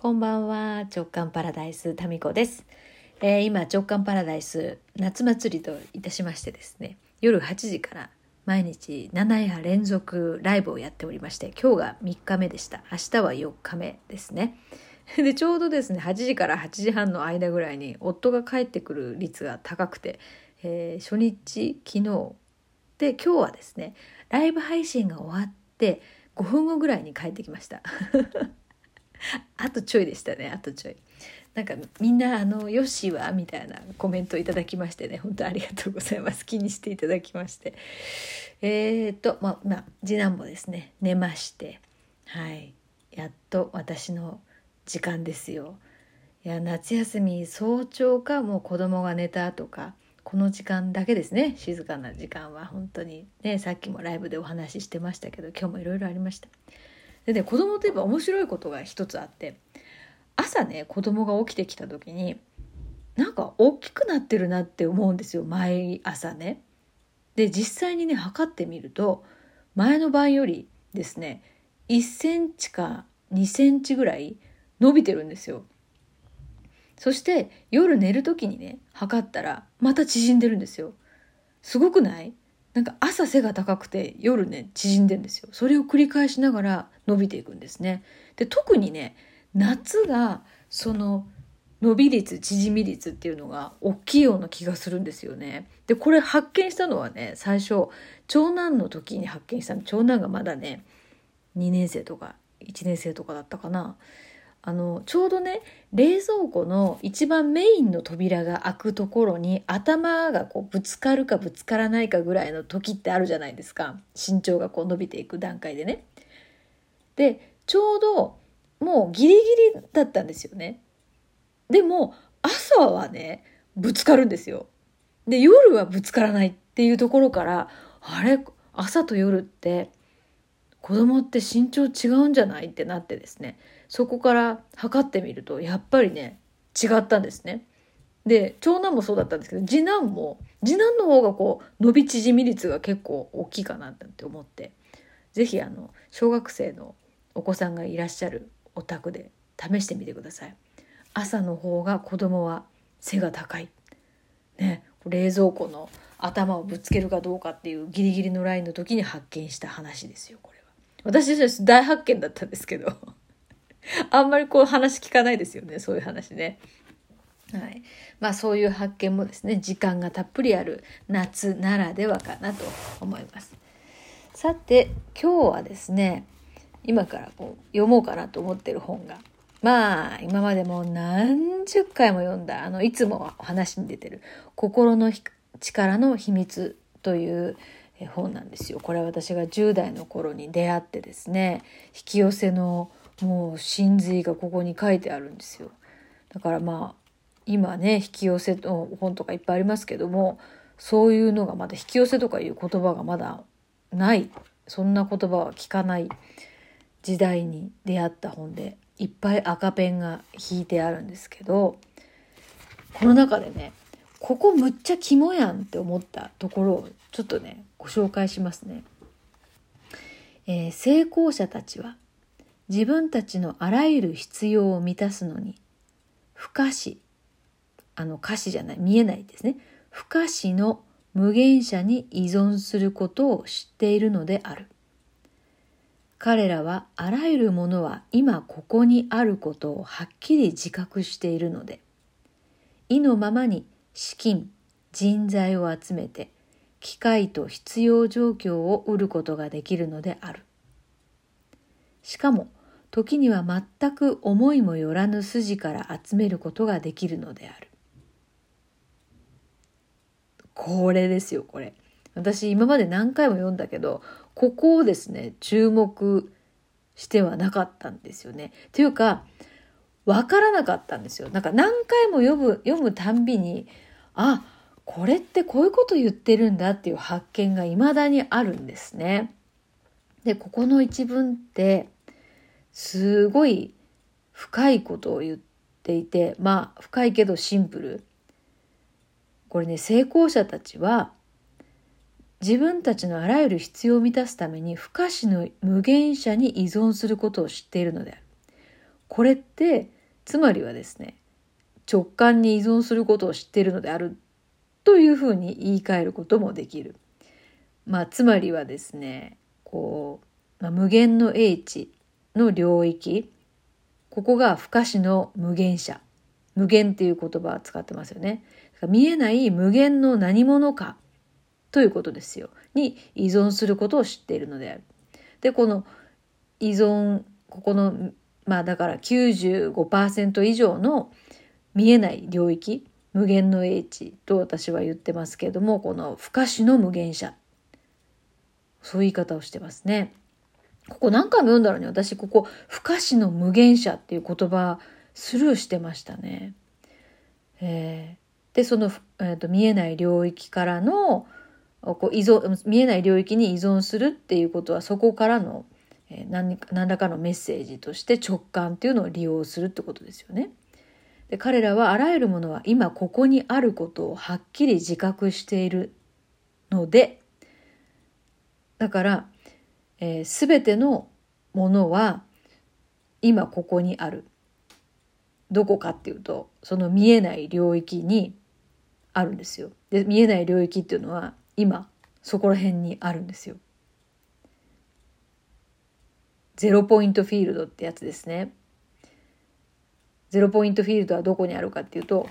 こんばんは。直感パラダイスタミコです、えー今直感パラダイス夏祭りといたしましてですね夜8時から毎日7夜連続ライブをやっておりまして今日が3日目でした。明日は4日目ですね。でちょうどですね8時から8時半の間ぐらいに夫が帰ってくる率が高くて、えー初日昨日で今日はですねライブ配信が終わって5分後ぐらいに帰ってきました。あとちょいでしたねあとちょい。なんかみんなあの「よしは?」みたいなコメントいただきましてね本当ありがとうございます。気にしていただきまして。えー、っとまあ次男もですね寝まして。はい。やっと私の時間ですよ。いや夏休み早朝かもう子供が寝た後か。この時間だけですね静かな時間は。本当にねさっきもライブでお話ししてましたけど今日もいろいろありました。でね子供といえば面白いことが一つあって朝ね子供が起きてきた時になんか大きくなってるなって思うんですよ毎朝ね。で実際にね測ってみると前の晩よりですね1センチか2センチぐらい伸びてるんですよ。そして夜寝る時にね測ったらまた縮んでるんですよ。すごくない？なんか朝背が高くて夜ね縮んでんですよ。それを繰り返しながら伸びていくんですね。で特にね夏がその伸び率縮み率っていうのが大きいような気がするんですよね。でこれ発見したのはね最初長男の時に発見したの長男がまだね2年生とか1年生とかだったかな。あのちょうどね冷蔵庫の一番メインの扉が開くところに頭がこうぶつかるかぶつからないかぐらいの時ってあるじゃないですか身長がこう伸びていく段階でね。でちょうどもうギリギリだったんですよね。でも朝はねぶつかるんですよ。で夜はぶつからないっていうところからあれ？朝と夜って子供って身長違うんじゃない？ってなってですねそこから測ってみるとやっぱりね違ったんですね。で長男もそうだったんですけど次男も次男の方がこう伸び縮み率が結構大きいかなって思って是非小学生のお子さんがいらっしゃるお宅で試してみてください。朝の方が子供は背が高い。ね、冷蔵庫の頭をぶつけるかどうかっていうギリギリのラインの時に発見した話ですよこれは。私たち大発見だったんですけど あんまりこう話聞かないですよねそういう話ね。はい、まあそういう発見もですね時間がたっぷりある夏ならではかなと思います。さて今日はですね今からこう読もうかなと思ってる本がまあ今までも何十回も読んだあのいつもお話に出てる「心の力の秘密」という本なんですよ。これは私が10代の頃に出会ってですね引き寄せのもう真髄がここに書いてあるんですよ。だからまあ今ね引き寄せの本とかいっぱいありますけどもそういうのがまだ引き寄せとかいう言葉がまだないそんな言葉は聞かない時代に出会った本でいっぱい赤ペンが引いてあるんですけどこの中でねここむっちゃ肝やんって思ったところをちょっとねご紹介しますね。えー成功者たちは自分たちのあらゆる必要を満たすのに不可視あの可視じゃない見えないですね不可視の無限者に依存することを知っているのである。彼らはあらゆるものは今ここにあることをはっきり自覚しているので意のままに資金人材を集めて機械と必要状況を売ることができるのであるしかも時には全く思いもよらぬ筋から集めることができるのであるこれですよこれ私今まで何回も読んだけどここをですね注目してはなかったんですよね。というか分からなかったんですよ。なんか何回も読む読むたんびにあこれってこういうこと言ってるんだっていう発見が未だにあるんですね。でここの一文ってすごい深いことを言っていてまあ深いけどシンプル。これね成功者たちは自分たちのあらゆる必要を満たすために不可視の無限者に依存することを知っているのである。これってつまりはですね直感に依存することを知っているのであるというふうに言い換えることもできる。まあ、つまりはですねこう、まあ、無限の英知の領域ここが不可視の無限者無限っていう言葉を使ってますよね。見えない無限の何者かということですよ。に依存することを知っているのである。でこの依存ここのまあだから95%以上の見えない領域無限の英知と私は言ってますけれどもこの不可視の無限者そういう言い方をしてますね。ここ何回も読んだのに私ここ不可視の無限者っていう言葉スルーしてましたね。えー、でその、えーと、見えない領域からのこう依存見えない領域に依存するっていうことはそこからの、えー、何何らかのメッセージとして直感っていうのを利用するってことですよね。で彼らはあらゆるものは今ここにあることをはっきり自覚しているのでだから、えー、全てのものは今ここにあるどこかっていうとその見えない領域にあるんですよ。で見えない領域っていうのは今そこら辺にあるんですよ。ゼロポイントフィールドってやつですね。ゼロポイントフィールドはどこにあるかっていうと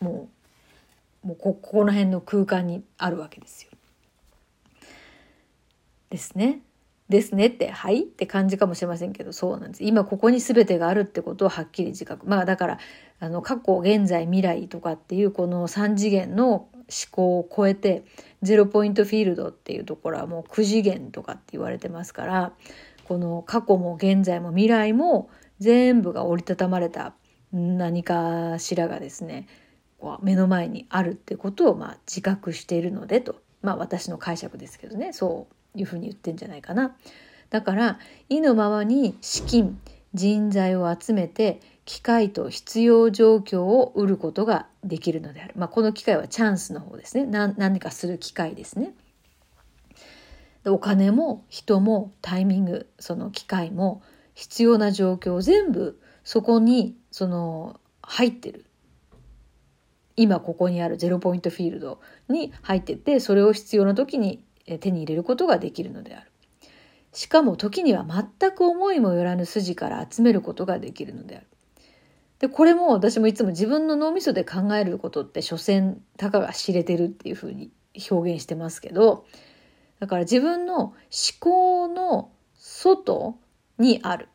もうもうこここの辺の空間にあるわけですよ。ですね。ですねって、はいって感じかもしれませんけど、そうなんです。今ここに全てがあるってことをはっきり自覚。まあだから、あの、過去、現在、未来とかっていうこの3次元の思考を超えて、ゼロポイントフィールドっていうところはもう9次元とかって言われてますから、この過去も現在も未来も全部が折りたたまれた何かしらがですね、目の前にあるってことをまあ自覚しているのでと。まあ私の解釈ですけどね、そういうふうに言ってんじゃないかな。だから意のままに資金人材を集めて機会と必要状況を売ることができるのである。まあ、この機会はチャンスの方ですね。何何かする機会ですね。お金も人もタイミングその機会も必要な状況全部そこにその入ってる今ここにあるゼロポイントフィールドに入っててそれを必要な時に手に入れることができるのである。しかも時には全く思いもよらぬ筋から集めることができるのである。で、これも私もいつも自分の脳みそで考えることって所詮たかが知れてるっていうふうに表現してますけど、だから自分の思考の外にある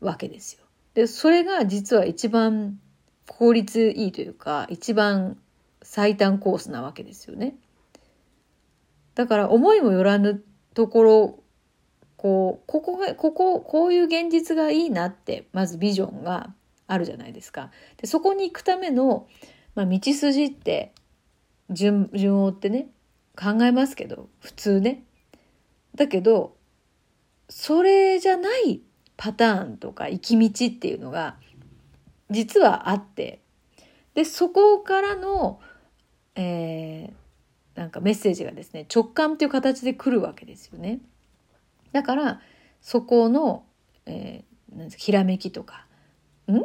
わけですよ。で、それが実は一番効率いいというか、一番最短コースなわけですよね。だから思いもよらぬところ、こう、ここが、ここ、こういう現実がいいなって、まずビジョンがあるじゃないですか。で、そこに行くための、まあ、道筋って順、順を追ってね、考えますけど、普通ね。だけど、それじゃないパターンとか行き道っていうのが実はあってでそこからの、えー、なんかメッセージがですね直感っていう形で来るわけですよね。だからそこの、えー、ひらめきとか「ん？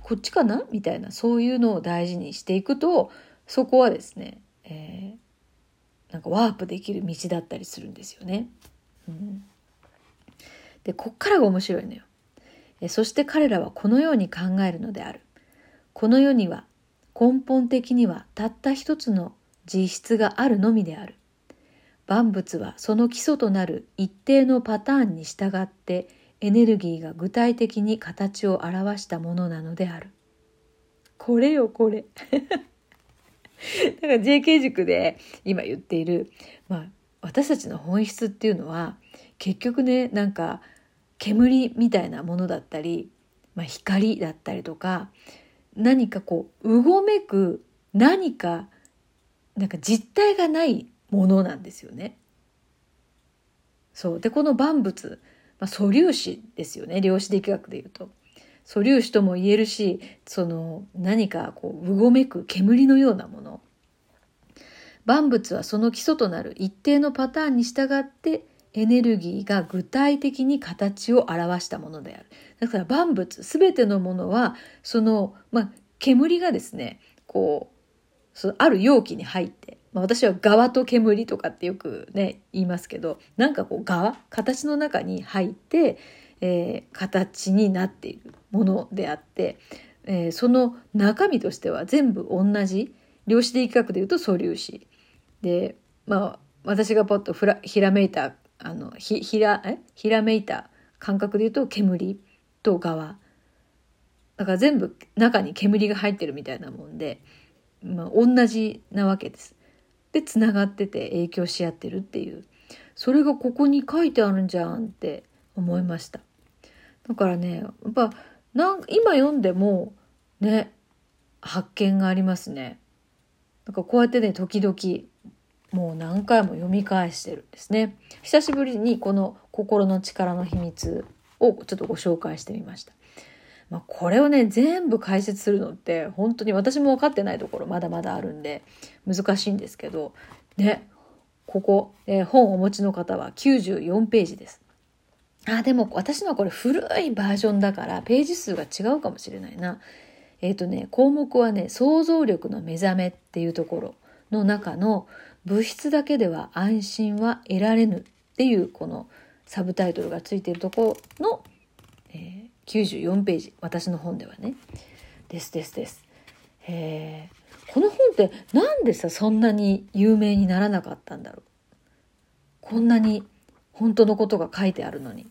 こっちかな?」みたいなそういうのを大事にしていくとそこはですね、えー、なんかワープできる道だったりするんですよね。うん、でこっからが面白いのよ。そして彼らはこのように考えるのである。この世には根本的にはたった一つの実質があるのみである。万物はその基礎となる一定のパターンに従ってエネルギーが具体的に形を表したものなのである。これよこれ。だから JK 塾で今言っている、まあ、私たちの本質っていうのは結局ねなんか煙みたいなものだったり、まあ、光だったりとか何かこううごめく何かなんか実体がないものなんですよね。そうでこの万物、まあ、素粒子ですよね量子力学でいうと。素粒子とも言えるしその何かこううごめく煙のようなもの。万物はその基礎となる一定のパターンに従ってエネルギーが具体的に形を表したものである。だから万物、すべてのものは、その、まあ、煙がですね、こう、そのある容器に入って、まあ、私は側と煙とかってよくね、言いますけど、なんかこう側、形の中に入って、えー、形になっているものであって、えー、その中身としては全部同じ量子力学でいうと素粒子。でまあ私がポッとふらひらめいたあのひひらえ？ひらめいた感覚でいうと煙と側。だから全部中に煙が入ってるみたいなもんで、まあ、同じなわけです。でつながってて影響し合ってるっていうそれがここに書いてあるんじゃんって思いました。だからねやっぱなん今読んでもね発見がありますね。なんかこうやってね時々もう何回も読み返してるんですね。久しぶりにこの心の力の秘密をちょっとご紹介してみました。まあ、これをね全部解説するのって本当に私も分かってないところまだまだあるんで難しいんですけどねここ、えー、本をお持ちの方は94ページです。あでも私のはこれ古いバージョンだからページ数が違うかもしれないな。えっ、ー、とね項目はね想像力の目覚めっていうところの中の物質だけでは安心は得られぬっていうこのサブタイトルがついているところの、えー、94ページ私の本ではねですですです。え、この本ってなんでさそんなに有名にならなかったんだろうこんなに本当のことが書いてあるのに。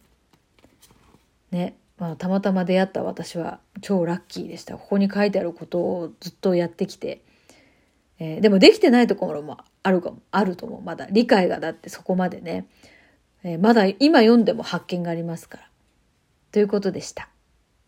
ね、まあ、たまたま出会った私は超ラッキーでした。ここに書いてあることをずっとやってきて、えー、でもできてないところもあるかも、あると思う。まだ理解がだってそこまでね、えー、まだ今読んでも発見がありますから。ということでした。